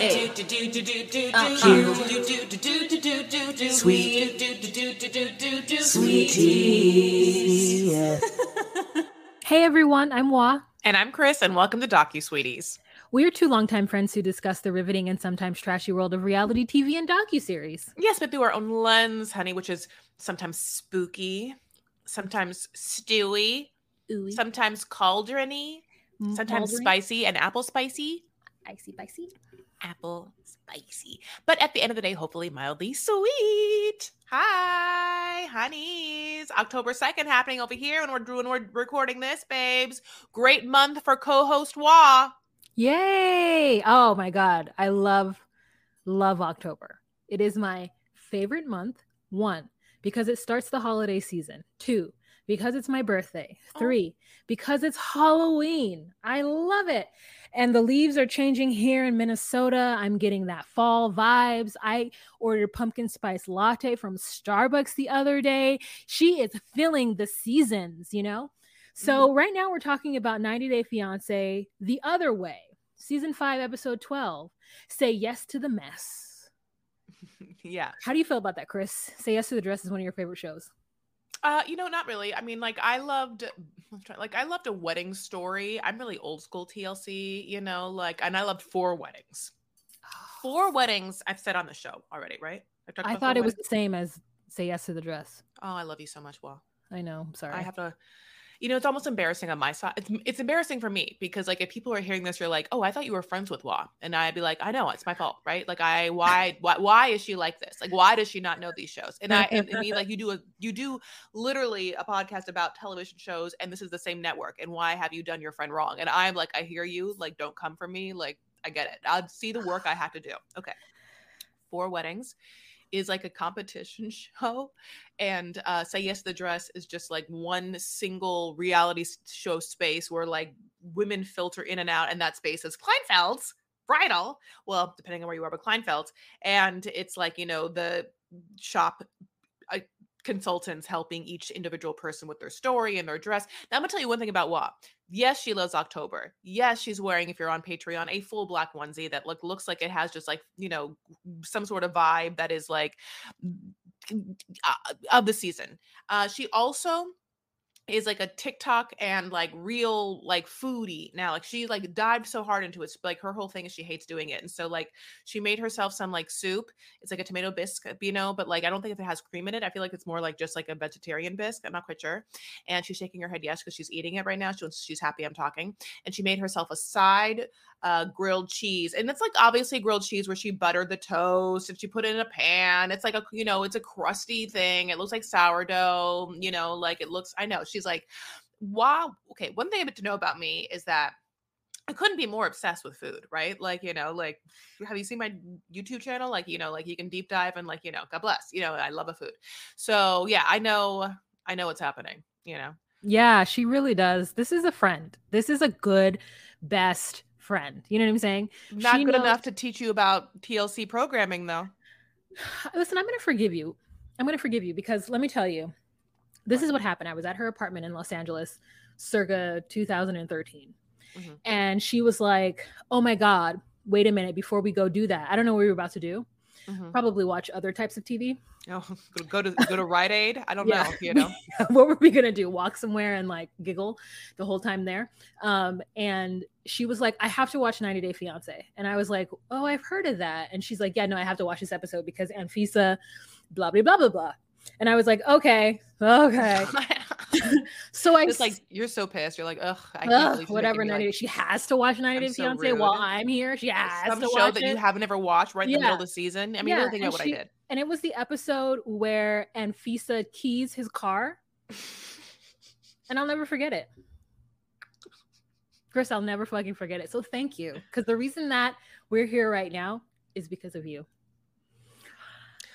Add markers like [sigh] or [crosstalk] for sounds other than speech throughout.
Uh-uh. Hey everyone, I'm Wa. And I'm Chris, and welcome to Docu Sweeties. We are two longtime friends who discuss the riveting and sometimes trashy world of reality TV and docu-series. Yes, but through our own lens, honey, which is sometimes spooky, sometimes stewy, Ooey. sometimes cauldrony, mm, sometimes Maldry. spicy and apple spicy. Icy, spicy. Apple spicy. But at the end of the day, hopefully mildly sweet. Hi, honeys. October 2nd happening over here when we're doing we're recording this, babes. Great month for co-host Wah. Yay! Oh my god, I love love October. It is my favorite month. One, because it starts the holiday season. Two, because it's my birthday. Oh. Three, because it's Halloween. I love it. And the leaves are changing here in Minnesota. I'm getting that fall vibes. I ordered pumpkin spice latte from Starbucks the other day. She is filling the seasons, you know? So mm-hmm. right now we're talking about 90 Day Fiance the other way. Season 5 episode 12. Say yes to the mess. [laughs] yeah. How do you feel about that, Chris? Say yes to the dress is one of your favorite shows. Uh, you know, not really. I mean, like I loved, like I loved a wedding story. I'm really old school TLC, you know, like, and I loved four weddings. Four weddings. I've said on the show already, right? I've talked I about thought it was the same as say yes to the dress. Oh, I love you so much, Well, I know. Sorry. I have to. You know, it's almost embarrassing on my side. It's, it's embarrassing for me because, like, if people are hearing this, you're like, "Oh, I thought you were friends with Wah," and I'd be like, "I know, it's my fault, right? Like, I why why why is she like this? Like, why does she not know these shows?" And I and, me like, you do a you do literally a podcast about television shows, and this is the same network. And why have you done your friend wrong? And I'm like, I hear you. Like, don't come for me. Like, I get it. I'll see the work I have to do. Okay, four weddings is like a competition [laughs] show and uh say yes the dress is just like one single reality show space where like women filter in and out and that space is kleinfeld's bridal well depending on where you are but kleinfeld's and it's like you know the shop uh, consultants helping each individual person with their story and their dress. Now i'm gonna tell you one thing about wa yes she loves october yes she's wearing if you're on patreon a full black onesie that look looks like it has just like you know some sort of vibe that is like uh, of the season. Uh, she also is like a TikTok and like real like foodie now. Like she like dived so hard into it. Like her whole thing is she hates doing it, and so like she made herself some like soup. It's like a tomato bisque, you know, but like I don't think if it has cream in it. I feel like it's more like just like a vegetarian bisque. I'm not quite sure. And she's shaking her head yes because she's eating it right now. She she's happy I'm talking. And she made herself a side uh grilled cheese and it's like obviously grilled cheese where she buttered the toast and she put it in a pan it's like a you know it's a crusty thing it looks like sourdough you know like it looks i know she's like wow okay one thing to know about me is that I couldn't be more obsessed with food, right? Like, you know, like, have you seen my YouTube channel? Like, you know, like you can deep dive and like, you know, God bless, you know, I love a food. So yeah, I know, I know what's happening, you know. yeah, she really does. This is a friend. This is a good, best friend. You know what I'm saying? Not She good knows- enough to teach you about TLC programming though. [sighs] Listen, I'm going to forgive you. I'm going to forgive you because let me tell you, this is what happened. I was at her apartment in Los Angeles circa 2013. Mhm. And she was like, Oh my God, wait a minute before we go do that. I don't know what we were about to do. Mhm. Probably watch other types of TV. Oh, go- go to go to Rite Aid. I don't [laughs] Yeah. know. You know. [laughs] what were we gonna do? Walk somewhere and like giggle the whole time there? Um, and she was like, I have to watch 90 Day Fiance. And I was like, Oh, I've heard of that. And she's like, Yeah, no, I have to watch this episode because Anfisa, blah blah blah blah blah. And I was like, Okay, okay. [laughs] [laughs] So I It's s- like you're so pissed. You're like, ugh, I can't ugh, whatever making 90 like, She has to watch 90 I'm Day so Fiance while. I'm here. She has some to show watch that it. you haven't ever watched right in the middle of the season. I mean, Yeah, really think about what she- I did. and it was the episode where Anfisa keys his car, and I'll never forget it. Chris, I'll never fucking forget it. So thank you, because the reason that we're here right now is because of you.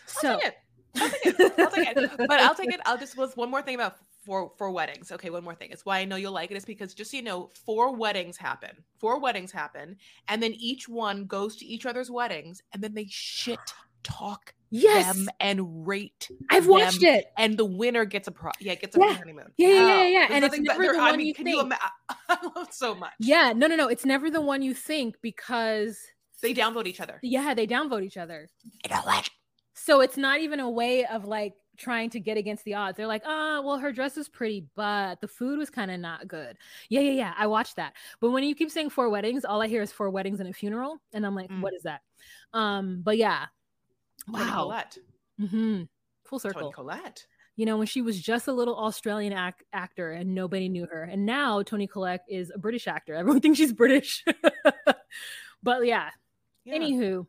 So I'll it. I'll take it. I'll take it. But I'll take [laughs] it. I'll just with one more thing about four four weddings. Okay, one more thing. It's why I know you'll like it is because just so you know, four weddings happen. Four weddings happen, and then each one goes to each other's weddings, and then they shit talk yes, them and rate. I've watched it. and the winner gets a pro. Yeah, gets a Yeah. honeymoon. Yeah, yeah, yeah, Oh, yeah, there's and it's never better- the I one mean, you can think. you ima- [laughs] I love so much. Yeah, no, no, no. It's never the one you think because They downvote each other. Yeah, they downvote each other. You know what? So it's not even a way of like trying to get against the odds. They're like, oh, well, her dress is pretty, but the food was kind of not good. Yeah, yeah, yeah. I watched that. But when you keep saying four weddings, all I hear is four weddings and a funeral. And I'm like, mm. what is that? Um, but yeah. Wow. Mm-hmm. Full circle. Toni Collette. You know, when she was just a little Australian ac- actor and nobody knew her. And now Toni Collette is a British actor. [laughs] Everyone thinks she's British. [laughs] but yeah. yeah. Anywho,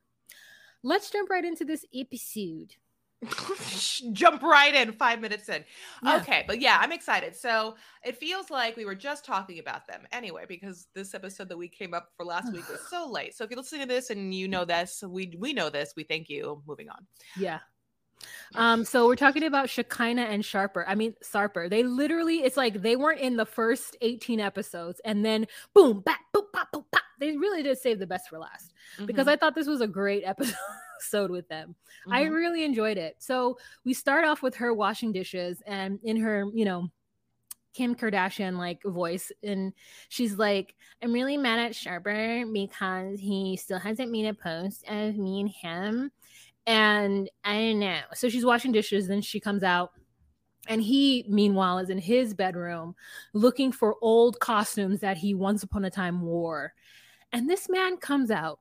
let's jump right into this episode. [laughs] jump right in five minutes in. Yeah. Okay, but yeah, I'm excited. So it feels like we were just talking about them anyway, because this episode that we came up for last week was [sighs] so late. So if you're listening to this and you know this, we we know this. We thank you. Moving on. Yeah. Um, so we're talking about Shekinah and Sharper. I mean Sarper. They literally, it's like they weren't in the first 18 episodes, and then boom, bat, boop, pop, boop, pop. They really did save the best for last mm-hmm. because I thought this was a great [laughs] episode with them. Mm-hmm. I really enjoyed it. So we start off with her washing dishes and in her, you know, Kim Kardashian like voice, and she's like, "I'm really mad at Sharper because he still hasn't made a post of me and him." And I don't know. So she's washing dishes, then she comes out. And he, meanwhile, is in his bedroom looking for old costumes that he once upon a time wore. And this man comes out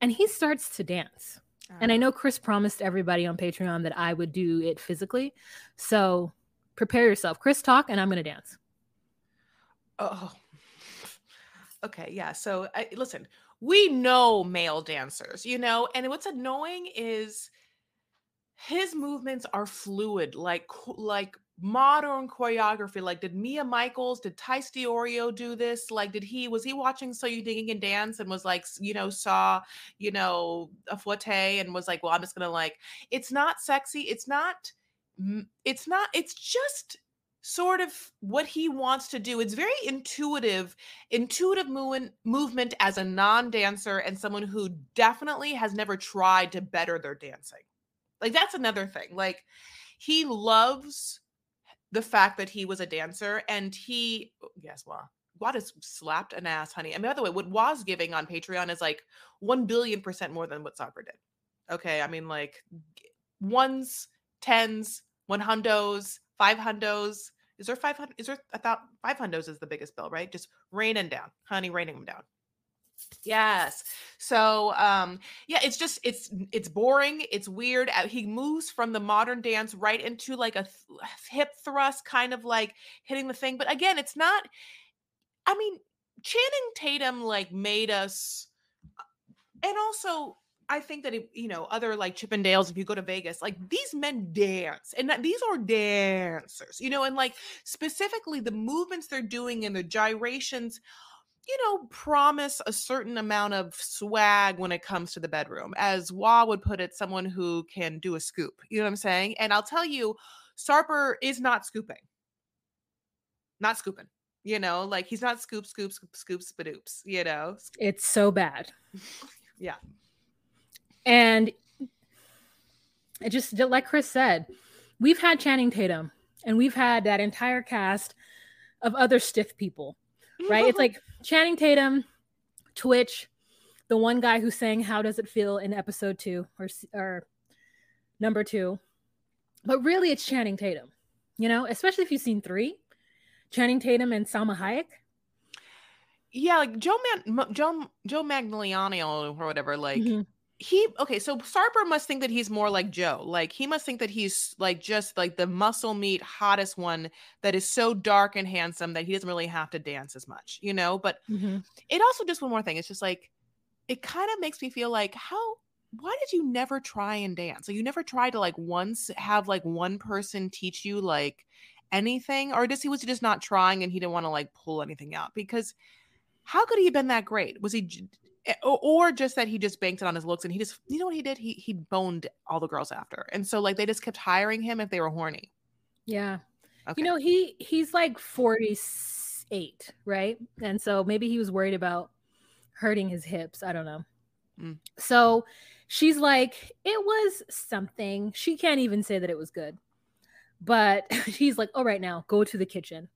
and he starts to dance. Ah. And I know Chris promised everybody on Patreon that I would do it physically. So prepare yourself. Chris, talk, and I'm going to dance. Oh, okay. Yeah. So I, listen, we know male dancers, you know, and what's annoying is his movements are fluid, like like modern choreography. Like, did Mia Michaels, did Tyce Diorio do this? Like, did he was he watching So You Digging and Dance and was like, you know, saw, you know, a fouette and was like, well, I'm just gonna like, it's not sexy, it's not, it's not, it's just sort of what he wants to do. It's very intuitive, intuitive movement movement as a non-dancer and someone who definitely has never tried to better their dancing. Like that's another thing. Like he loves the fact that he was a dancer and he oh, yes, well, Wad has slapped an ass, honey. And by the way, what Wa's giving on Patreon is like one billion percent more than what Sarper did. Okay. I mean, like ones, tens, one hundos, five hundos. Is there 500? Is there a thought five hundos is the biggest bill, right? Just raining down, honey, raining them down. Yes. So um yeah, it's just it's it's boring, it's weird. Uh, he moves from the modern dance right into like a th- hip thrust kind of like hitting the thing, but again, it's not I mean, Channing Tatum like made us uh, and also I think that it, you know other like Chippendales. If you go to Vegas, like these men dance, and these are dancers, you know, and like specifically the movements they're doing and the gyrations you know, promise a certain amount of swag when it comes to the bedroom. As Wah would put it, someone who can do a scoop. You know what I'm saying? And I'll tell you, Sarper is not scooping. Not scooping. You know, like he's not scoop, scoop, scoop, scoops, but oops, you know. It's so bad. [laughs] yeah. And it just like Chris said, we've had Channing Tatum and we've had that entire cast of other stiff people right? it's [laughs] like Channing Tatum, Twitch, the one guy who sang "How Does It Feel" in episode two or or number two, but really it's Channing Tatum. You know, especially if you've seen three, Channing Tatum and Salma Hayek. Yeah, like Joe Man, Joe Joe Magliano or whatever. Like mm-hmm he okay so sarper must think that he's more like joe like he must think that he's like just like the muscle meat hottest one that is so dark and handsome that he doesn't really have to dance as much you know? But mm-hmm. it also just one more thing it's just like it kind of makes me feel like how why did you never try and dance? Like you never tried to like once have like one person teach you like anything? Or does he was he just not trying and he didn't want to like pull anything out? Because how could he have been that great? Was he or just that he just banked it on his looks and he just you know what he did? He he boned all the girls after. And so like they just kept hiring him if they were horny. Yeah. Okay. you know he he's like 48 right? And so maybe he was worried about hurting his hips. I don't know. Mm. so she's like it was something. She can't even say that it was good. But [laughs] she's like all right now go to the kitchen.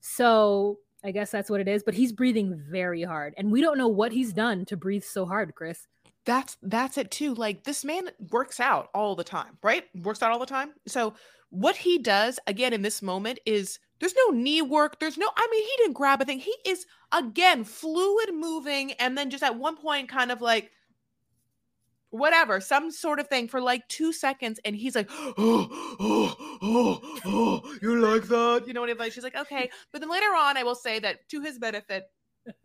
So I guess that's what it is. But he's breathing very hard, and we don't know what he's done to breathe so hard, Chris. That's that's it too. Like this man works out all the time, right? Works out all the time. So what he does again in this moment is there's no knee work. There's no, I mean, he didn't grab a thing. He is again fluid moving and then just at one point kind of like whatever, some sort of thing for like two seconds. And he's like, [gasps] oh, oh, oh, oh, you like that? You know what I mean? She's like, okay. But then later on, I will say that to his benefit,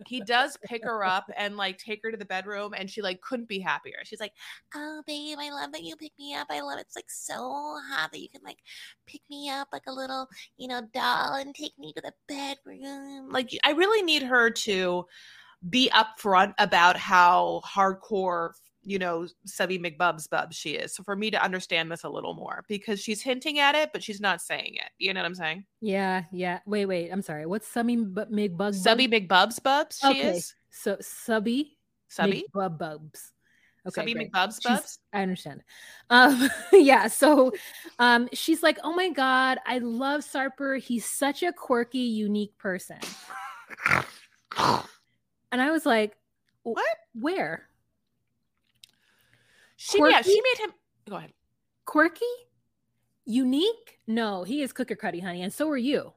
he does pick her up and like take her to the bedroom and she like couldn't be happier she's like oh babe i love that you pick me up i love it. it's like so hot that you can like pick me up like a little you know doll and take me to the bedroom like i really need her to be upfront about how hardcore you know, Subby McBubs Bub she is. So for me to understand this a little more because she's hinting at it, but she's not saying it. You know what I'm saying? Yeah, yeah. Wait, wait. I'm sorry. What's Subby McBubs? Subby McBubs Bubs she okay. is? So Subby Subby McBubs. Okay, Subby McBubs Bubs. I understand. Um, [laughs] yeah. So, um, she's like, "Oh my god, I love Sarper. He's such a quirky, unique person." [laughs] and I was like, "What? Where?" She quirky? yeah, she made him go ahead. Quirky? Unique? No, he is cooker cutty, honey, and so are you.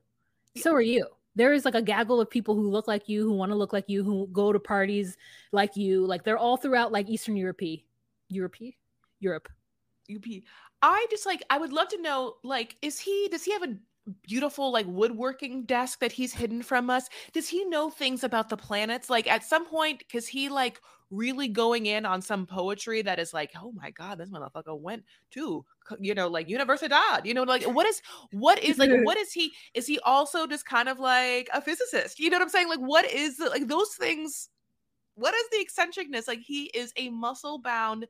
So are you. There is like a gaggle of people who look like you, who want to look like you, who go to parties like you. Like they're all throughout like Eastern Europe. Europe? Europe. UP. I just like I would love to know like is he does he have a beautiful like woodworking desk that he's hidden from us? Does he know things about the planets? Like at some point cuz he like really going in on some poetry that is like, oh my god, this motherfucker went to you know like Universidad. You know, like what is what is like what is he? Is he also just kind of like a physicist? You know what I'm saying? Like what is like those things? What is the eccentricness? Like he is a muscle bound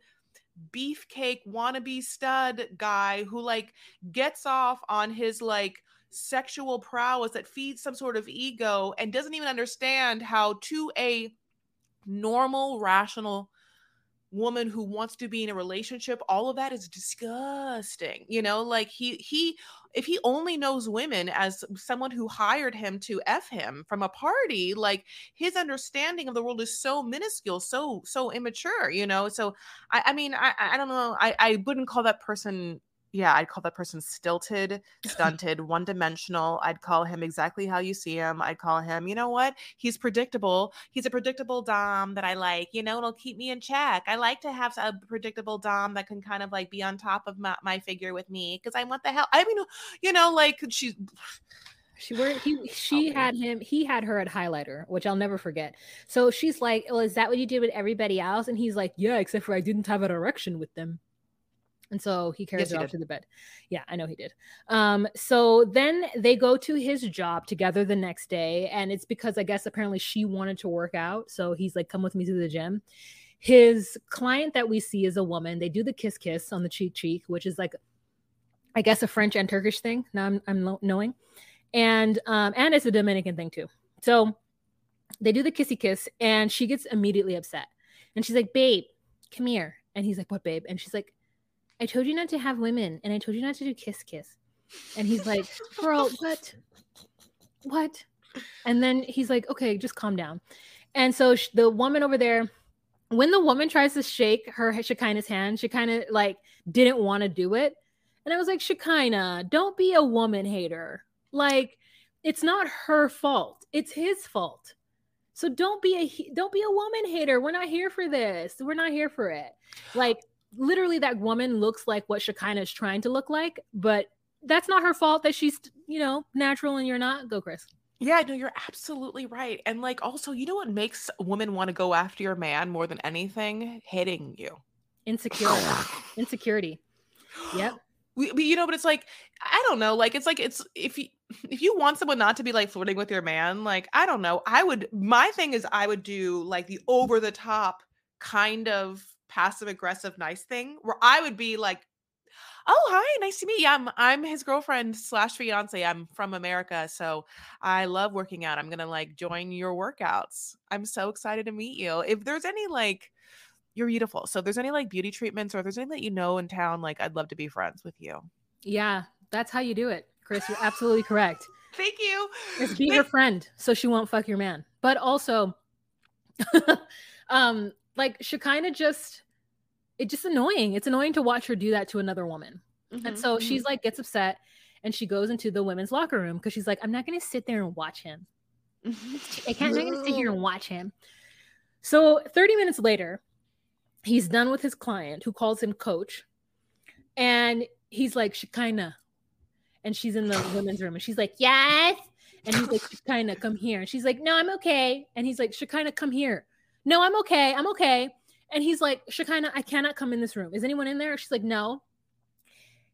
beefcake wannabe stud guy who like gets off on his like sexual prowess that feeds some sort of ego and doesn't even understand how to a normal, rational woman who wants to be in a relationship all of that is disgusting you know? Like he he if he only knows women as someone who hired him to f him from a party like his understanding of the world is so minuscule so so immature you know? So i i mean i i don't know i i wouldn't call that person yeah, I'd call that person stilted, [laughs] stunted, one dimensional. I'd call him exactly how you see him. I'd call him, you know what? He's predictable. He's a predictable Dom that I like. You know, it'll keep me in check. I like to have a predictable Dom that can kind of like be on top of my, my figure with me because I want the hell. I mean, you know, like she's. She were he oh she had him he had her at highlighter, which I'll never forget. So she's like, "Well, is that what you did with everybody else?" And he's like, "Yeah, except for I didn't have an erection with them." And so he carries yes, her off to the bed. Yeah, I know he did. Um, so then they go to his job together the next day, and it's because I guess apparently she wanted to work out. So he's like, "Come with me to the gym." His client that we see is a woman. They do the kiss kiss on the cheek cheek, which is like, I guess, a French and Turkish thing. Now I'm, I'm knowing, and um, and it's a Dominican thing too. So they do the kissy kiss, and she gets immediately upset, and she's like, "Babe, come here." And he's like, "What, babe?" And she's like, I told you not to have women and I told you not to do kiss kiss. And he's like, [laughs] Girl, what? What? And then he's like, Okay, just calm down. And so sh- the woman over there, when the woman tries to shake her Shekinah's hand, she kind of like didn't want to do it. And I was like, Shekinah, don't be a woman hater. Like, it's not her fault. It's his fault. So don't be a don't be a woman hater. We're not here for this. We're not here for it. Like literally that woman looks like what Shekinah is trying to look like, but that's not her fault that she's, you know, natural and you're not. Go, Chris. Yeah, no, you're absolutely right. And like also, you know what makes women want to go after your man more than anything? Hitting you. Insecurity. [sighs] Insecurity. Yep. We, we, you know, but it's like I don't know. Like it's like it's if you if you want someone not to be like flirting with your man, like I don't know. I would. My thing is, I would do like the over the top kind of passive aggressive nice thing where I would be like, "Oh, hi, nice to meet you. I'm I'm his girlfriend slash fiance. I'm from America, so I love working out. I'm gonna like join your workouts. I'm so excited to meet you. If there's any like." You're beautiful. So if there's any like beauty treatments or if there's anything that you know in town, like I'd love to be friends with you. Yeah, that's how you do it, Chris. You're absolutely correct. [laughs] Thank you. Is be her friend so she won't fuck your man. But also, [laughs] um, like Shekinah just it's just annoying. It's annoying to watch her do that to another woman. Mm-hmm, and so mm-hmm. she's like gets upset and she goes into the women's locker room because she's like, I'm not gonna sit there and watch him. I can't I'm not gonna sit here and [laughs] watch him. So 30 minutes later, he's done with his client who calls him coach. And he's like, Shekinah. And she's in the women's room and she's like, Yes. And he's like, Shekinah, come here. And she's like, No, I'm okay. And he's like, Shekinah, come here. No, I'm okay. I'm okay. And he's like, Shekinah, I cannot come in this room. Is anyone in there? She's like, No.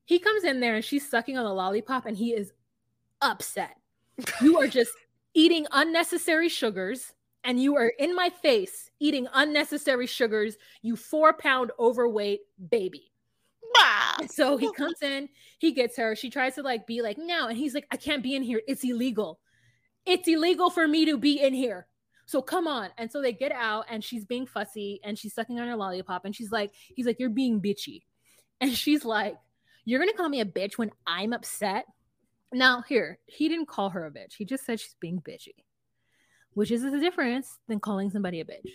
He comes in there and she's sucking on the lollipop and he is upset. You are [laughs] just eating unnecessary sugars and you are in my face eating unnecessary sugars, you four pound overweight baby. so he comes in, he gets her. She tries to like be like, no. And he's like, I can't be in here. It's illegal. It's illegal for me to be in here. So come on. And so they get out and she's being fussy and she's sucking on her lollipop. And she's like, he's like, you're being bitchy. [laughs] And she's like, you're going to call me a bitch when I'm upset? Now, here, he didn't call her a bitch. He just said she's being bitchy, which is the difference than calling somebody a bitch.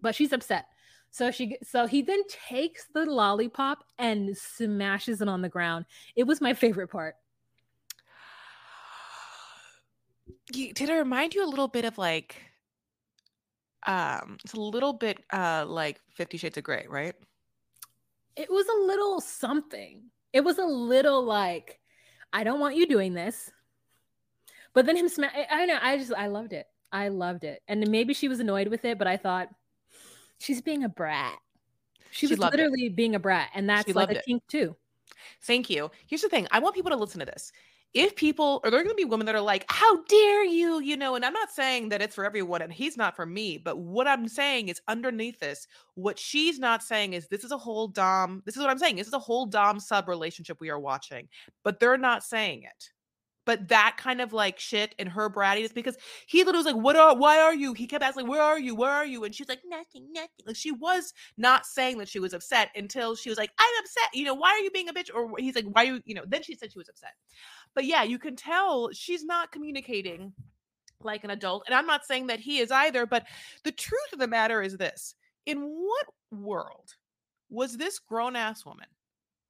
But she's upset. So she so he then takes the lollipop and smashes it on the ground. It was my favorite part. Did it remind you a little bit of like um it's a little bit uh like 50 shades of gray, right? It was a little something. It was a little like I don't want you doing this. But then him smash I, I don't know, I just I loved it. I loved it. And maybe she was annoyed with it, but I thought she's being a brat. She, she was literally it. being a brat, and that's she like a kink too. Thank you. Here's the thing: I want people to listen to this. If people, or there are going to be women that are like, "How dare you?" You know, and I'm not saying that it's for everyone, and he's not for me. But what I'm saying is, underneath this, what she's not saying is, this is a whole dom. This is what I'm saying. This is a whole dom sub relationship we are watching, but they're not saying it but that kind of like shit and her brattiness because he literally was like, "What are? Why are you?" He kept asking, "Where are you? Where are you?" And she's like, "Nothing, nothing." Like she was not saying that she was upset until she was like, "I'm upset." You know, why are you being a bitch? Or he's like, "Why are you?" You know. Then she said she was upset. But yeah, you can tell she's not communicating like an adult. And I'm not saying that he is either. But the truth of the matter is this: in what world was this grown ass woman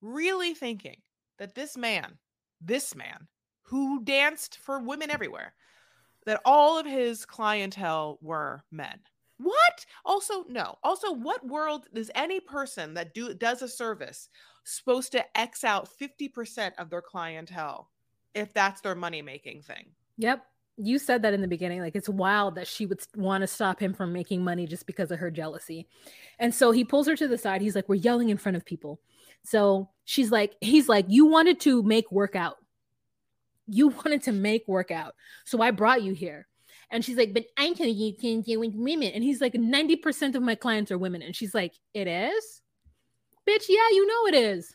really thinking that this man, this man, who danced for women everywhere, that all of his clientele were men. What? Also, no. Also, what world is any person that do does a service supposed to X out 50% of their clientele if that's their money making thing? Yep. You said that in the beginning. Like it's wild that she would want to stop him from making money just because of her jealousy. And so he pulls her to the side. He's like, We're yelling in front of people. So she's like, He's like, You wanted to make workout you [laughs] wanted to make workout. So I brought you here. And she's like, but I told you can deal with women. And he's like, 90% of my clients are women. And she's like, it is? Bitch, yeah, you know it is.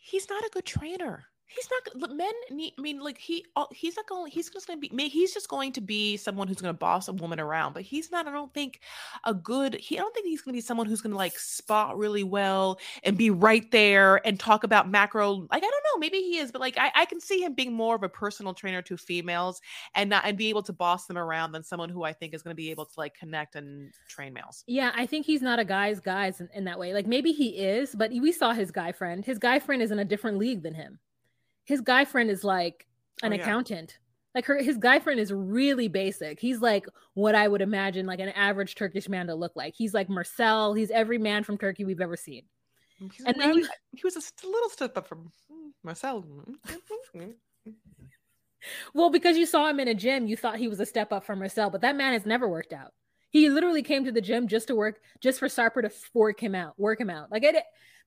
He's not a good trainer he's not men need, i mean like he he's not going he's just going to be he's just going to be someone who's going to boss a woman around but he's not i don't think a good he i don't think he's going to be someone who's going to like spot really well and be right there and talk about macro like i don't know maybe he is but like i, I can see him being more of a personal trainer to females and not and be able to boss them around than someone who i think is going to be able to like connect and train males. Yeah i think he's not a guy's guys in, in that way like maybe he is but we saw his guy friend his guy friend is in a different league than him his guy friend is like an oh, yeah. accountant. Like her, his guy friend is really basic. He's like what I would imagine like an average Turkish man to look like. He's like Marcel. He's every man from Turkey we've ever seen. He's and then you, he was a little step up from Marcel. [laughs] well, because you saw him in a gym, you thought he was a step up from Marcel, but that man has never worked out. He literally came to the gym just to work, just for Sarper to work him out, work him out. Like it,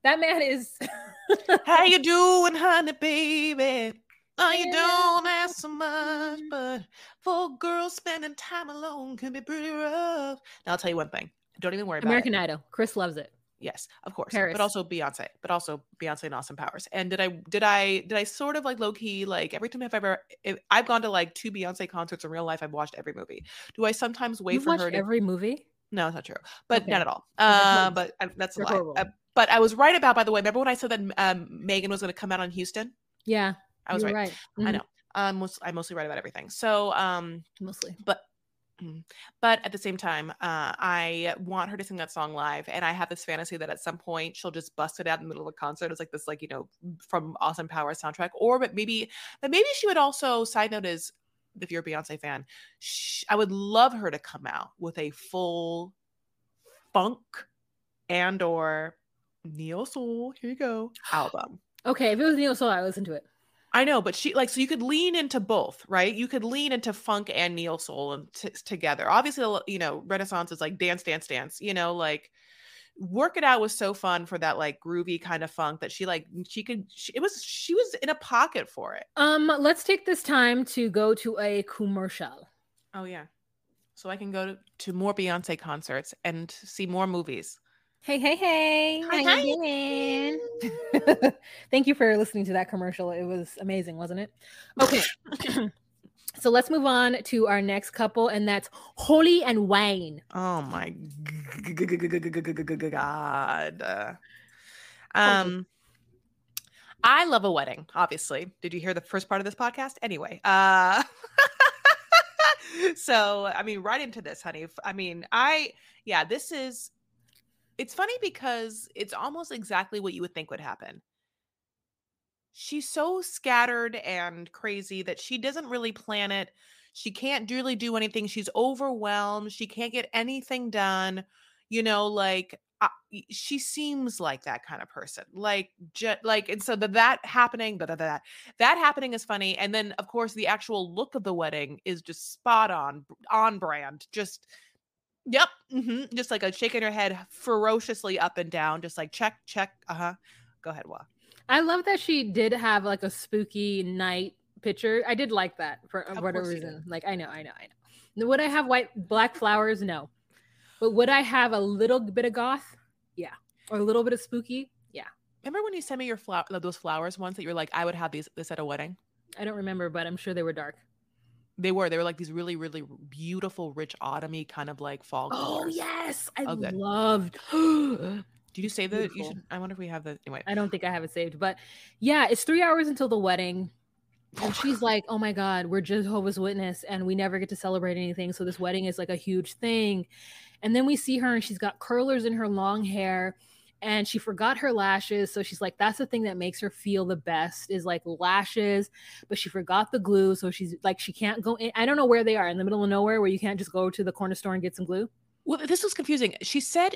that man is. [laughs] How you doing, honey, baby? Oh, you don't ask so much, but for girls spending time alone can be pretty rough. Now I'll tell you one thing. Don't even worry American about Idol. Chris loves it. Yes, of course. Paris. But also Beyonce. But also Beyonce and Austin Powers. And did I did I did I sort of like low key like every time I've ever if, I've gone to like two Beyonce concerts in real life. I've watched every movie. Do I sometimes wait You've for her to every movie? No, it's not true. But okay. not at all. Uh, but uh, that's a lie. Uh, but I was right about, by the way. Remember when I said that um, Megan was going to come out on Houston? Yeah, I was right. right. Mm-hmm. I know. Um, most, I mostly right about everything. So, um, Mostly. but but at the same time, uh, I want her to sing that song live, and I have this fantasy that at some point she'll just bust it out in the middle of a concert. It's like this, like you know, from Austin Powers soundtrack, or but maybe, but maybe she would also. Side note is, if you're a Beyonce fan, sh- I would love her to come out with a full funk and or neo soul. Here you go, [gasps] album. Okay, if it was neo soul, I listen to it. I know, but she like so you could lean into both, right? You could lean into funk and neo soul and t- together. Obviously, you know, Renaissance is like dance, dance, dance. You know, like work it out was so fun for that like groovy kind of funk that she like she could. She, it was she was in a pocket for it. Um, let's take this time to go to a commercial. Oh yeah, so I can go to, to more Beyonce concerts and see more movies. Hey, hey, hey. Hi, How hi. you doing? Thank you for listening to that commercial. It was amazing, wasn't it? Okay. so let's move on to our next couple, and that's Holly and Wayne. Oh my God. Um, I love a wedding, obviously. Did you hear the first part of this podcast? Anyway, uh, so I mean, right into this, honey. I mean, I, yeah, this is it's funny because it's almost exactly what you would think would happen. She's so scattered and crazy that she doesn't really plan it. She can't really do anything. She's overwhelmed. She can't get anything done. You know, like uh, she seems like that kind of person. Like, ju- like, and so the, that happening, but that that that happening is funny. And then, of course, the actual look of the wedding is just spot on, on brand. Just Yep. hmm Just like a shaking her head ferociously up and down, just like check, check. Uh huh. Go ahead, Wa. I love that she did have like a spooky night picture. I did like that for Of whatever reason. Like, I know, I know, I know. Would I have white, black flowers? No. But would I have a little bit of goth? Yeah. Or a little bit of spooky? Yeah. Remember when you sent me your flower, those flowers once that you're like, I would have these this at a wedding. I don't remember, but I'm sure they were dark. They were. They were like these really, really beautiful, rich autumny kind of like fall Oh colors. yes, I Oh, good. loved. [gasps] Did you say that? You should. I wonder if we have the anyway. I don't think I have it saved, but yeah, it's three hours until the wedding, and she's [sighs] like, "Oh my God, we're Jehovah's Witness, and we never get to celebrate anything, so this wedding is like a huge thing." And then we see her, and she's got curlers in her long hair, and she forgot her lashes, so she's like, "That's the thing that makes her feel the best is like lashes," but she forgot the glue, so she's like, she can't go in. I don't know where they are in the middle of nowhere, where you can't just go to the corner store and get some glue. Well, this was confusing. She said,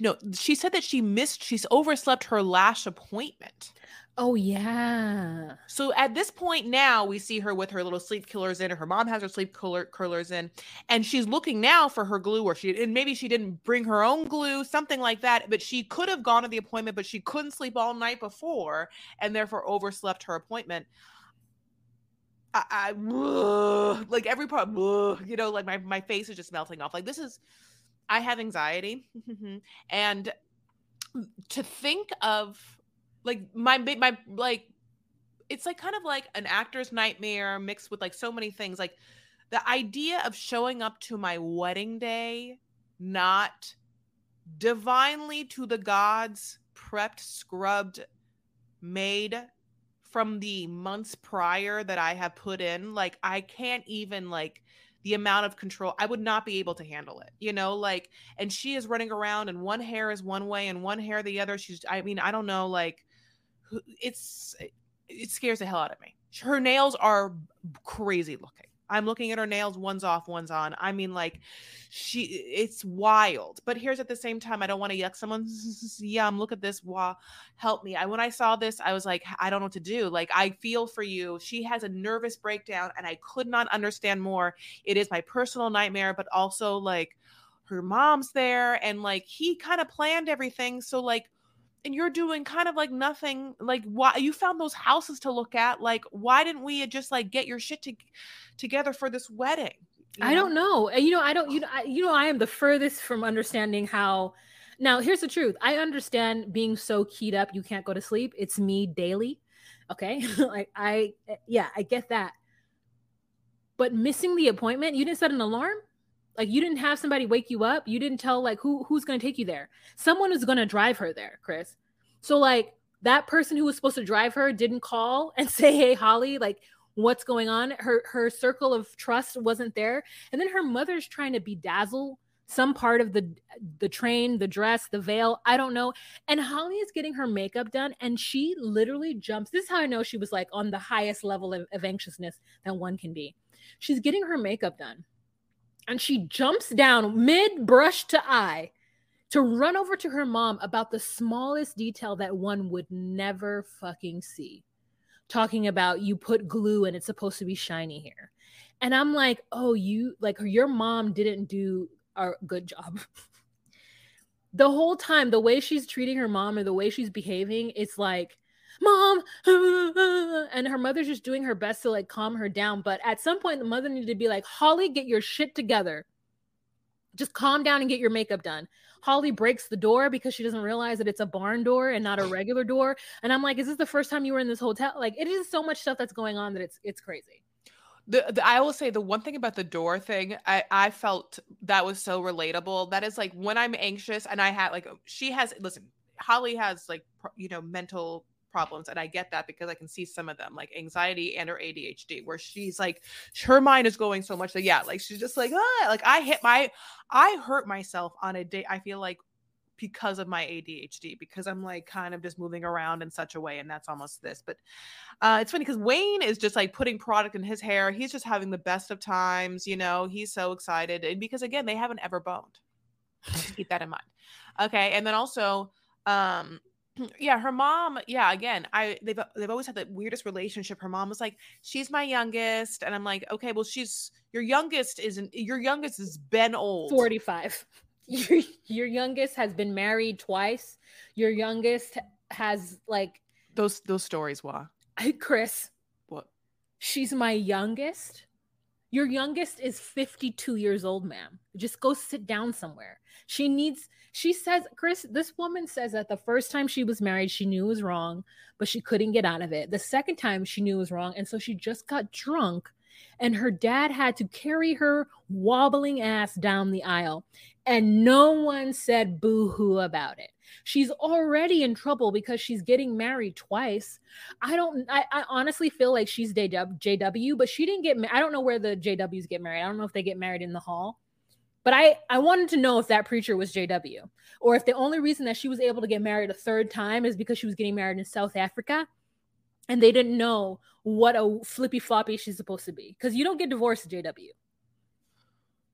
no, she said that she missed. She's overslept her lash appointment. Oh yeah. So at this point now, we see her with her little sleep killers in. Her mom has her sleep curler, curlers in, and she's looking now for her glue, or she and maybe she didn't bring her own glue, something like that. But she could have gone to the appointment, but she couldn't sleep all night before, and therefore overslept her appointment. I, I like every part, you know, like my my face is just melting off. Like this is, I have anxiety, [laughs] and to think of like my my like it's like kind of like an actor's nightmare mixed with like so many things. Like the idea of showing up to my wedding day not divinely to the gods prepped scrubbed made from the months prior that i have put in like i can't even like the amount of control i would not be able to handle it you know? Like and she is running around and one hair is one way and one hair the other. She's i mean i don't know like it's it scares the hell out of me. Her nails are crazy looking. I'm looking at her nails one's off one's on. I mean like she it's wild. But here's at the same time i don't want to yuck someone's [laughs] yum look at this wow help me. I when i saw this i was like i don't know what to do. Like i feel for you. She has a nervous breakdown and i could not understand more. It is my personal nightmare but also like her mom's there and like he kind of planned everything. So like and you're doing kind of like nothing like why you found those houses to look at like why didn't we just like get your shit to, together for this wedding I don't know. You know, I don't. You know, I, you know, I am the furthest from understanding how. Now, here's the truth. I understand being so keyed up you can't go to sleep. It's me daily. Okay, [laughs] like I, eh, yeah, I get that. But missing the appointment, you didn't set an alarm. Like you didn't have somebody wake you up. You didn't tell like who who's going to take you there. Someone is going to drive her there, Chris. So like that person who was supposed to drive her didn't call [laughs] and say, "Hey, Holly, like." what's going on. Her her circle of trust wasn't there. And then her mother's trying to bedazzle some part of the the train, the dress, the veil, I don't know. And Holly is getting her makeup done and she literally jumps. This is how I know she was like on the highest level of, of anxiousness that one can be. She's getting her makeup done. And she jumps down mid brush to eye to run over to her mom about the smallest detail that one would never fucking see. Talking about you put glue and it's supposed to be shiny here. And I'm like, oh, you like your mom didn't do a good job. [laughs] the whole time, the way she's treating her mom or the way she's behaving, it's like, mom [laughs] and her mother's just doing her best to like calm her down but at some point the mother needed to be like holly get your shit together. Just calm down and get your makeup done. Holly breaks the door because she doesn't realize that it's a barn door and not a regular door and i'm like is this the first time you were in this hotel? Like it is so much stuff that's going on that it's it's crazy. The, the, I will say the one thing about the door thing, I I felt that was so relatable. That is like when I'm anxious and I had like she has listen, Holly has like you know mental problems and i get that because i can see some of them like anxiety and her adhd where she's like her mind is going so much that yeah like she's just like ah, like i hit my i hurt myself on a day i feel like because of my ADHD because I'm like kind of just moving around in such a way and that's almost this but uh it's funny cuz Wayne is just like putting product in his hair he's just having the best of times you know he's so excited and because again they haven't ever boned keep that in mind okay and then also um yeah her mom yeah again i they've they've always had the weirdest relationship. Her mom was like she's my youngest and i'm like okay well she's your youngest isn't your youngest has been old. 45 [laughs] your, your youngest has been married twice. Your youngest has like those those stories why chris. What? She's my youngest. Your youngest is 52 years old ma'am. Just go sit down somewhere she needs she says, Chris, this woman says that the first time she was married, she knew it was wrong, but she couldn't get out of it. The second time she knew it was wrong. And so she just got drunk and her dad had to carry her wobbling ass down the aisle. And no one said boo hoo about it. She's already in trouble because she's getting married twice. I don't, I, I honestly feel like she's JW, but she didn't get, I don't know where the JWs get married. I don't know if they get married in the hall but I, I wanted to know if that preacher was JW or if the only reason that she was able to get married a third time is because she was getting married in South Africa and they didn't know what a flippy floppy she's supposed to be. Because you don't get divorced JW.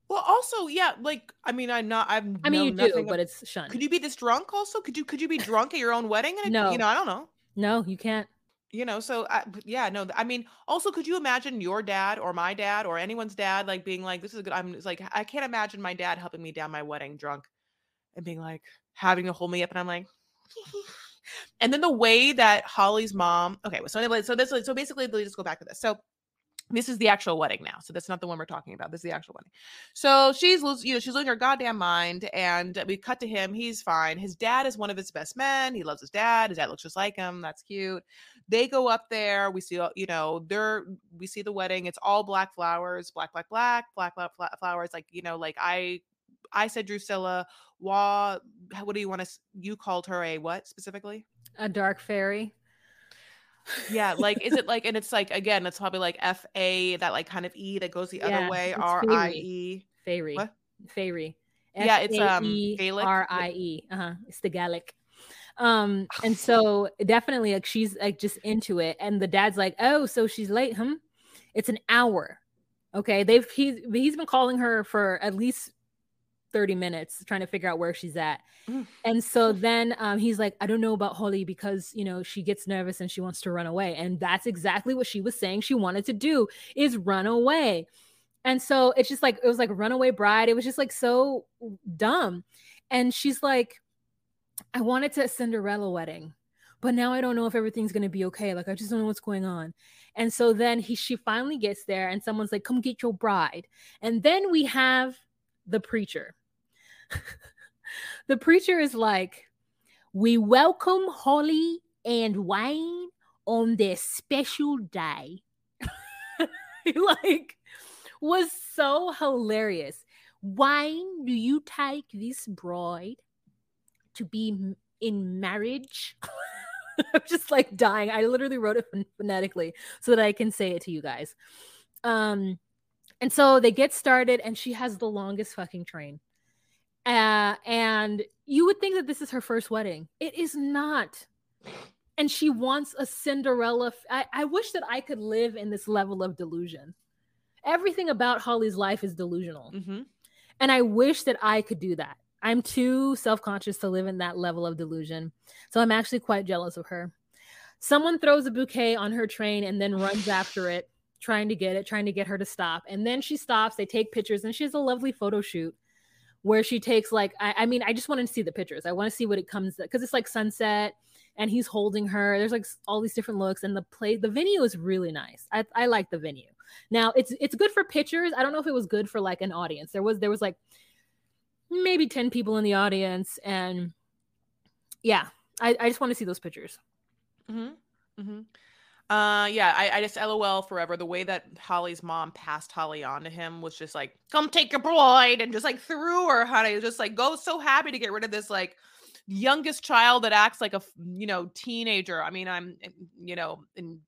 Well, also, yeah, like I mean, I'm not. I've I mean, you do, but it's shunned. Could you be this drunk? Also, could you could you be drunk at your own wedding? And no, you know, I don't know. No, you can't you know so I, yeah no i mean also could you imagine your dad or my dad or anyone's dad like being like this is good i'm like i can't imagine my dad helping me down my wedding drunk and being like having to hold me up and i'm like [laughs] and then the way that holly's mom okay so anyway so this so basically let's just go back to this. So this is the actual wedding now. So that's not the one we're talking about. This is the actual wedding. So she's losing, you know, she's losing her goddamn mind. And we cut to him. He's fine. His dad is one of his best men. He loves his dad. His dad looks just like him. That's cute. They go up there. We see, you know, they're we see the wedding. It's all black flowers, black, black, black, black, black, black flowers. Like, you know, like I I said Drusilla. Wah, what do you want to you called her a what specifically? A dark fairy yeah like is it like and it's like again it's probably like f a that like kind of e that goes the yeah, other way r i e. Fairy. What? Fairy. Yeah it's um Gaelic? R i e. Uh-huh it's the Gaelic. Um and so definitely like she's like just into it and the dad's like oh so she's late huh it's an hour okay? They've he's he's been calling her for at least 30 minutes trying to figure out where she's at. Mm. And so then um, he's like, I don't know about Holly because, you know, she gets nervous and she wants to run away. And that's exactly what she was saying she wanted to do is run away. And so it's just like, it was like runaway bride. It was just like so dumb. And she's like, I wanted to a Cinderella wedding, but now I don't know if everything's going to be okay. Like, I just don't know what's going on. And so then he, she finally gets there and someone's like, come get your bride. And then we have the preacher [laughs] the preacher is like, We welcome Holly and Wayne on their special day. [laughs] like, was so hilarious. Wayne, do you take this bride to be in marriage? [laughs] I'm just like dying. I literally wrote it phonetically so that I can say it to you guys. Um, and so they get started, and she has the longest fucking train. Uh, and you would think that this is her first wedding. It is not. And she wants a Cinderella. F- I, I wish that I could live in this level of delusion. Everything about Holly's life is delusional. Mm-hmm. And I wish that I could do that. I'm too self conscious to live in that level of delusion. So I'm actually quite jealous of her. Someone throws a bouquet on her train and then runs after it, trying to get it, trying to get her to stop. And then she stops. They take pictures, and she has a lovely photo shoot where she takes like I, I mean I just want to see the pictures. I want to see what it comes because it's like sunset and he's holding her. There's like all these different looks and the play the venue is really nice. I, I like the venue. Now it's it's good for pictures. I don't know if it was good for like an audience. There was there was like maybe 10 people in the audience and yeah, I, I just want to see those pictures. Mm-hmm. Mm-hmm. Uh, yeah, I, I just LOL forever. The way that Holly's mom passed Holly on to him was just like, come take your bride, and just like threw her, honey. Just like go so happy to get rid of this like youngest child that acts like a you know teenager. I mean, I'm you know, and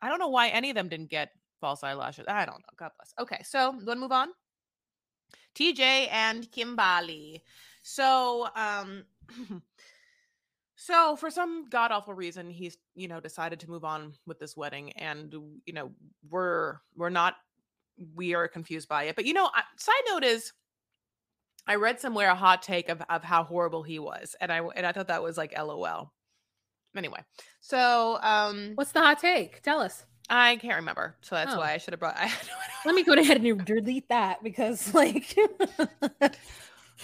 I don't know why any of them didn't get false eyelashes. I don't know. God bless. Okay, so want to move on? TJ and Kimberly. So, um. [clears throat] So for some god awful reason, he's you know decided to move on with this wedding, and you know we're we're not we are confused by it. But you know, side note is, I read somewhere a hot take of of how horrible he was, and I and I thought that was like LOL. Anyway, so um, what's the hot take? Tell us. I can't remember, so that's oh. why I should have brought. [laughs] I, Let me go ahead and delete that because like. [laughs]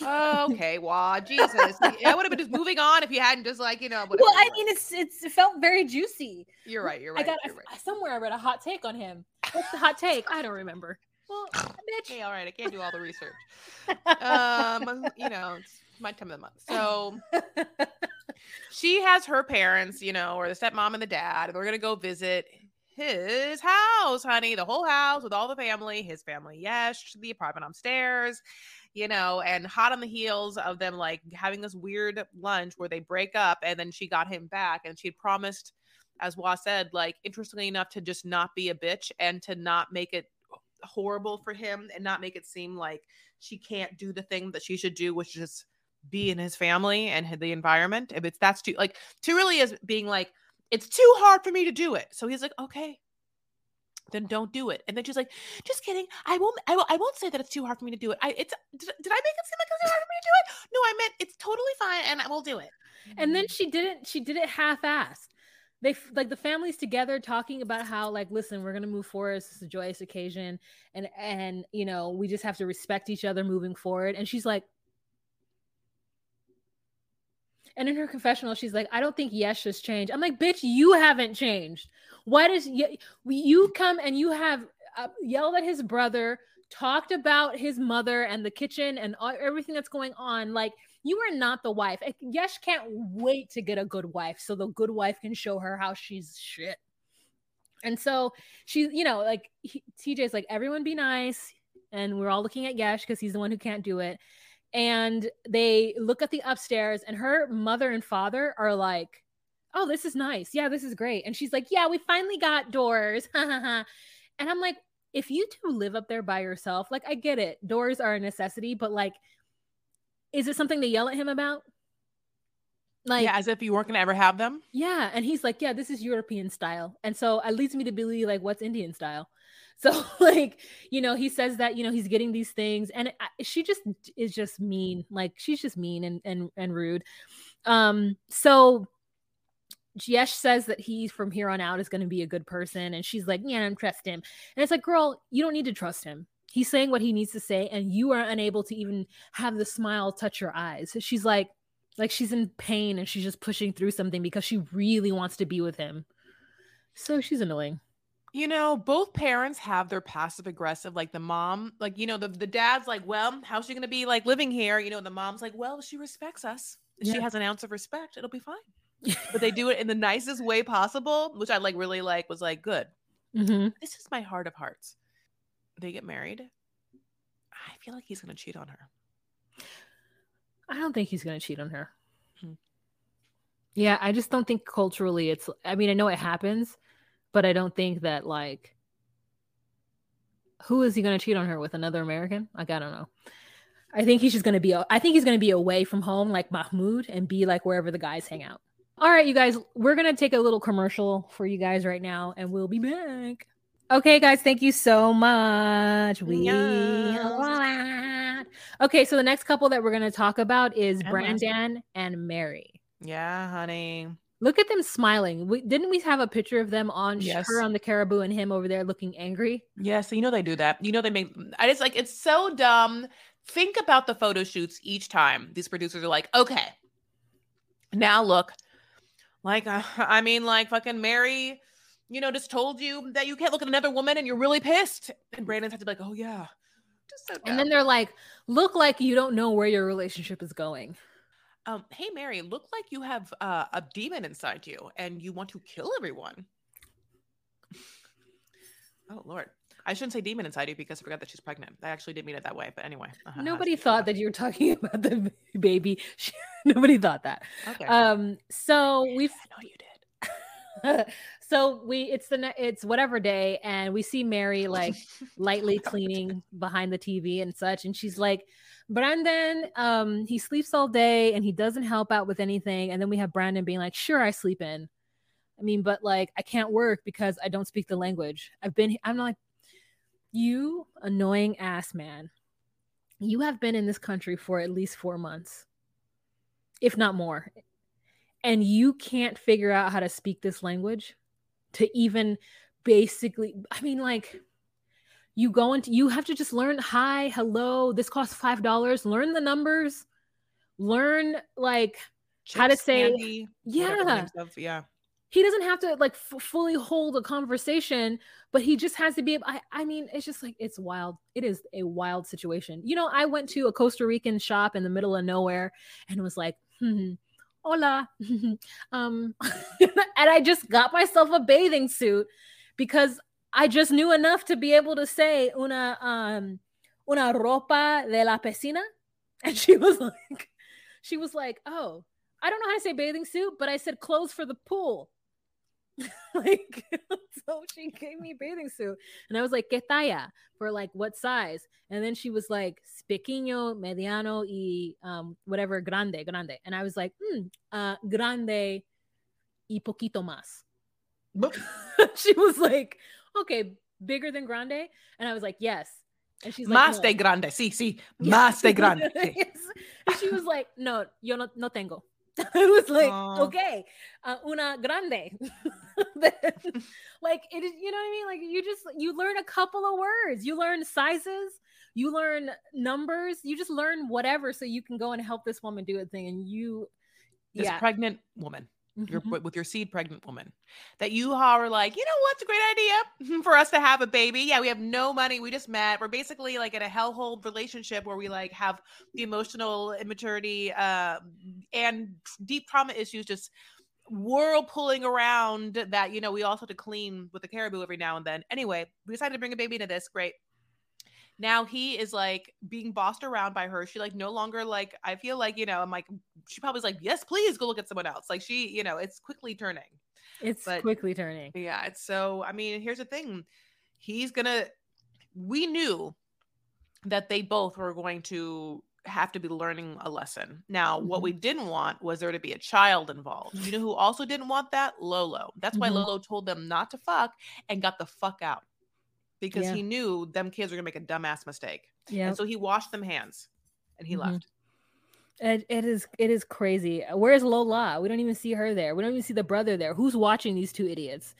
Oh, okay, wow, Jesus, I would have been just moving on if you hadn't just like you know. Well, I mean, it's it's it felt very juicy. You're right. You're right. I got right. somewhere. I read a hot take on him. What's the hot take? I don't remember. Well, bitch. Okay, all right. I can't do all the research. [laughs] um, you know, it's my time of the month. So she has her parents, you know, or the stepmom and the dad, and we're gonna go visit his house, honey. The whole house with all the family, his family, yes, the apartment upstairs you know, and hot on the heels of them like having this weird lunch where they break up and then she got him back and she promised, as Wah said, like interestingly enough, to just not be a bitch and to not make it horrible for him and not make it seem like she can't do the thing that she should do, which is be in his family and the environment. If it's that's too like to really is being like, it's too hard for me to do it. So he's like, okay, then don't do it. And then she's like, just kidding. I won't, I, will, I won't say that it's too hard for me to do it. I, it's, did, did I make it seem like it's too hard for me to do it? No, I meant it's totally fine and I will do it. And then mm-hmm. she didn't, she did it half-assed. They like the families together talking about how like, listen, we're going to move forward. It's a joyous occasion. And, and, you know, we just have to respect each other moving forward. And she's like, and in her confessional, she's like, I don't think Yesh has changed. I'm like, bitch, you haven't changed. Why does you, you come and you have uh, yelled at his brother, talked about his mother and the kitchen and all, everything that's going on? Like, you are not the wife. Yesh can't wait to get a good wife so the good wife can show her how she's shit. And so she's, you know, like he, TJ's like, everyone be nice. And we're all looking at Yesh because he's the one who can't do it and they look at the upstairs and her mother and father are like oh this is nice. Yeah this is great. And she's like yeah we finally got doors. [laughs] And i'm like if you two live up there by yourself like i get it. Doors are a necessity but like is it something to yell at him about? Like yeah as if you weren't gonna ever have them? Yeah and he's like yeah this is european style. And so it leads me to believe like what's indian style so [laughs] like, you know, he says that, you know, he's getting these things and she just is just mean. Like she's just mean and and and rude. Um so Yesh says that he from here on out is going to be a good person and she's like, "Yeah, I don't trust him." And it's like, "Girl, you don't need to trust him. He's saying what he needs to say and you are unable to even have the smile touch your eyes." So she's like like she's in pain and she's just pushing through something because she really wants to be with him. So she's annoying you know, both parents have their passive aggressive, like the mom, like, you know, the, the dad's like, well, how's she going to be like living here? You know, the mom's like, well, she respects us. Yeah. She has an ounce of respect. It'll be fine. but they do it in the nicest way possible, which I like really like was like, good. Mm-hmm. This is my heart of hearts. They get married. I feel like he's going to cheat on her. I don't think he's going to cheat on her. Hmm. Yeah, I just don't think culturally it's I mean, I know it happens, but I don't think that like who is he going to cheat on her with another American? Like I don't know. I think he's just going to be I think he's going to be away from home like Mahmoud and be like wherever the guys hang out. All right, you guys, we're going to take a little commercial for you guys right now and we'll be back. Okay, guys, thank you so much. We Yeah. Okay, so the next couple that we're going to talk about is Brandon and Mary. Yeah, honey. Look at them smiling. We, didn't we have a picture of them on Yes. her on the carabao and him over there looking angry? Yeah, so you know they do that. You know they make. I just like it's so dumb. Think about the photo shoots each time. These producers are like, okay, now look, like uh, [laughs] I mean, like fucking Mary, you know, just told you that you can't look at another woman, and you're really pissed. And Brandon's had to be like, oh yeah, just so. And then they're like, look like you don't know where your relationship is going. Um, hey Mary, look like you have uh, a demon inside you, and you want to kill everyone. oh Lord. I shouldn't say demon inside you because I forgot that she's pregnant. I actually did mean it that way, but anyway. uh-huh, Nobody thought that you were talking [laughs] about the baby. [laughs] Nobody thought that. Okay. Um, so we've I know you did. [laughs] so we it's the it's whatever day and we see Mary like [laughs] lightly cleaning behind the TV and such and she's like Brandon um he sleeps all day and he doesn't help out with anything and then we have Brandon being like sure I sleep in. I mean but like I can't work because I don't speak the language. I've been I'm like you annoying ass man. You have been in this country for at least 4 months if not more and you can't figure out how to speak this language to even basically i mean like you go into you have to just learn hi hello this costs five dollars learn the numbers learn like How to say- candy, yeah. of- yeah. he doesn't have to like f- fully hold a conversation but he just has to be I, I mean it's just like it's wild. It is a wild situation. You know i went to a costa rican shop in the middle of nowhere and was like hmm, hola [laughs] um [laughs] and i just got myself a bathing suit because i just knew enough to be able to say una um una ropa de la piscina [laughs] and she was like she was like oh I don't know how to say bathing suit, but I said clothes for the pool. [laughs] like, [laughs] so she gave me bathing suit, and I was like, "Qué talla?" for like what size? And then she was like, "Pequeño, mediano, y um whatever, grande, grande." And I was like, hmm, uh, "Grande y poquito más." [laughs] she was like, "Okay, bigger than grande," and I was like, "Yes." And she's like, Más "No." de grande, sí, sí. Más de grande. sí. Yes. And she was like, no, yo no, no tengo. I was like, Aw. okay, uh, una grande. [laughs] Like it is, you know what I mean? Like you just you learn a couple of words, you learn sizes, you learn numbers, you just learn whatever, so you can go and help this woman do a thing. And you, This yeah, pregnant woman. your Mhm. with- with your seed pregnant woman that you are like you know what's a great idea [laughs] for us to have a baby yeah we have no money we just met we're basically like in a hellhole relationship where we like have the emotional immaturity uh, and deep trauma issues just whirlpooling around that you know we also have to clean with the carabao every now and then. Anyway we decided to bring a baby into this. Great. Now he is like being bossed around by her. She like no longer like i feel like you know i'm like she probably is like yes please go look at someone else. Like she you know it's quickly turning. It's but- quickly turning. yeah it's so i mean here's the thing. He's gonna we knew that they both were going to have to be learning a lesson now what Mhm. we didn't want was there to be a child involved you know who also didn't want that lolo that's why Mhm. lolo told them not to fuck and got the fuck out because Yeah. he knew them kids were gonna make a dumbass mistake Yeah, and so he washed them hands and he Mhm. left it, it is it is crazy. Where's Lola? We don't even see her there. We don't even see the brother there. Who's watching these two idiots?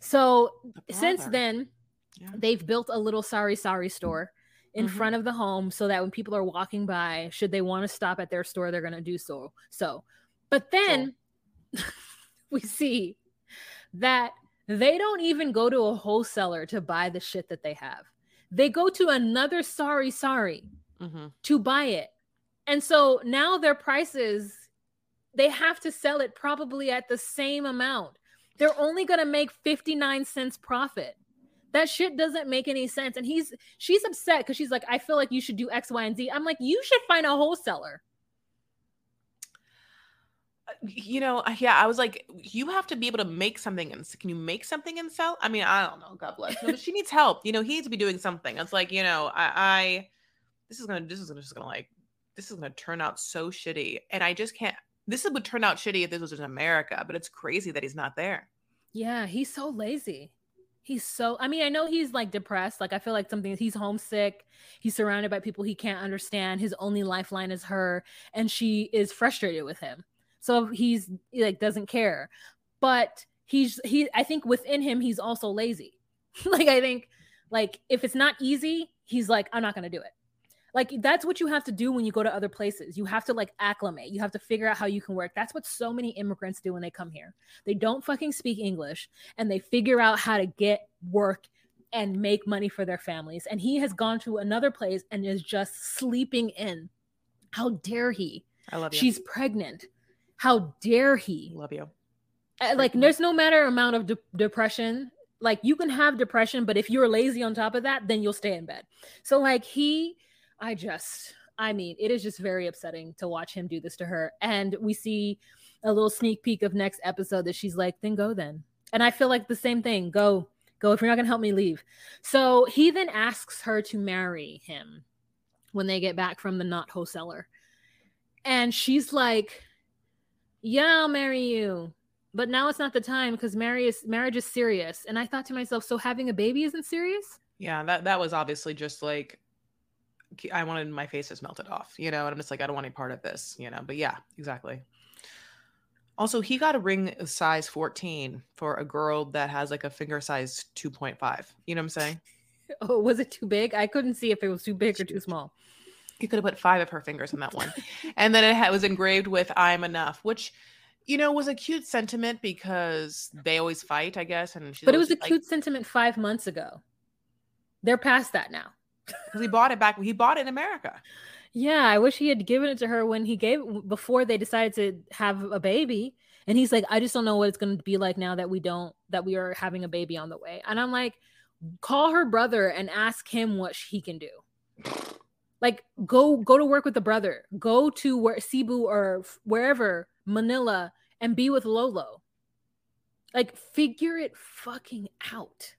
So The since then, Yeah. they've built a little sari-sari store in Mhm. front of the home so that when people are walking by should they want to stop at their store they're going to do so so. But then [laughs] we see that they don't even go to a wholesaler to buy the shit that they have. They go to another sari-sari Mhm. to buy it. And so now their prices they have to sell it probably at the same amount. They're only going to make 59 cents profit that shit doesn't make any sense and he's she's upset because she's like i feel like you should do x y and z i'm like you should find a wholesaler you know, yeah, I was like, you have to be able to make something and can you make something and sell? I mean, I don't know. God bless. No, she needs help. You know, he needs to be doing something. It's like, you know, I, I this is gonna this is gonna just gonna like this is gonna turn out so shitty. And I just can't this would turn out shitty if this was in America, but it's crazy that he's not there. Yeah, he's so lazy. He's so I mean, I know he's like depressed. Like I feel like something he's homesick. He's surrounded by people he can't understand. His only lifeline is her and she is frustrated with him. So he's like doesn't care. But he's he I think within him he's also lazy. [laughs] like I think like if it's not easy, he's like I'm not going to do it. Like that's what you have to do when you go to other places. You have to like acclimate. You have to figure out how you can work. That's what so many immigrants do when they come here. They don't fucking speak English and they figure out how to get work and make money for their families. And he has gone to another place and is just sleeping in. How dare he? I love you. She's pregnant. How dare he? Love you. Uh, like there's no matter amount of de- depression like you can have depression but if you're lazy on top of that then you'll stay in bed so like he I just, I mean, it is just very upsetting to watch him do this to her. And we see a little sneak peek of next episode that she's like, then go then. And I feel like the same thing. Go, go. If you're not going to help me, leave. So he then asks her to marry him when they get back from the not wholesaler. And she's like, yeah, I'll marry you. But now it's not the time because marriage is marriage is serious. And I thought to myself, so having a baby isn't serious? Yeah, that that was obviously just like I wanted my face just melted off, you know, and I'm just like, I don't want any part of this, you know. But yeah, exactly. Also, he got a ring size 14 for a girl that has like a finger size 2.5. You know what I'm saying? [laughs] Oh, was it too big? I couldn't see if it was too big or too small. He could have put five of her fingers on that one. and then it was engraved with I'm enough, which you know was a cute sentiment because they always fight, I guess. And but it was a like, cute sentiment five months ago. They're past that now because he bought it back. He bought it in America. Yeah, I wish he had given it to her when he gave before they decided to have a baby. And he's like, I just don't know what it's going to be like now that we don't that we are having a baby on the way. And I'm like, call her brother and ask him what he can do. Like, go go to work with the brother. Go to where Cebu or wherever Manila and be with Lolo. Like, figure it fucking out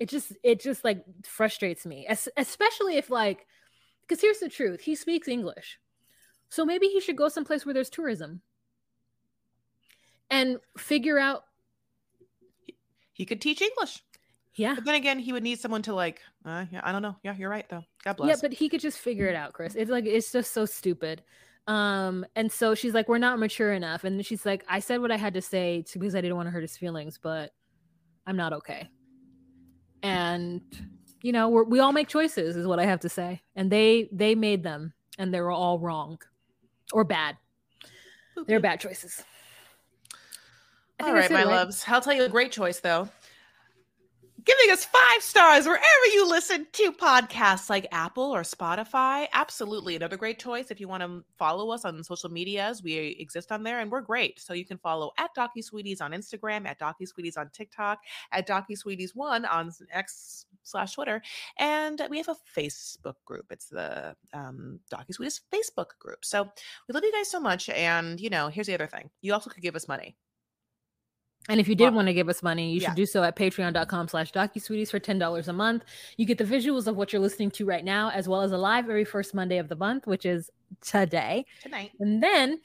it just it just like frustrates me As, especially if like because here's the truth he speaks english. So maybe he should go someplace where there's tourism. And figure out he could teach english. Yeah. But then again he would need someone to like uh, yeah i don't know. Yeah you're right though. God bless. yeah but he could just figure it out chris. It's like it's just so stupid. Um and so she's like we're not mature enough. And she's like i said what i had to say to, because i didn't want to hurt his feelings but i'm not okay and you know we all make choices is what i have to say. And they they made them and they were all wrong or bad. They're bad choices. All right my right. loves. I'll tell you a great choice though giving us five stars wherever you listen to podcasts like Apple or Spotify. Absolutely. Another great choice. If you want to follow us on social medias, we exist on there and we're great. So you can follow at Docu Sweeties on Instagram, at Docu Sweeties on TikTok, at Docu Sweeties1 on X slash Twitter. And we have a Facebook group. It's the um, Docu Sweeties Facebook group. So we love you guys so much. And, you know, here's the other thing you also could give us money. And if you did well, want to give us money, you yeah. should do so at patreon.com slash docusweeties for $10 a month. You get the visuals of what you're listening to right now, as well as a live every first Monday of the month, which is today. Tonight. And then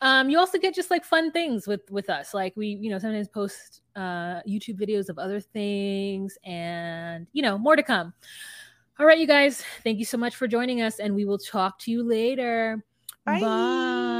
um, you also get just like fun things with with us. Like we, you know, sometimes post uh, YouTube videos of other things and, you know, more to come. All right, you guys, thank you so much for joining us, and we will talk to you later. Bye. Bye.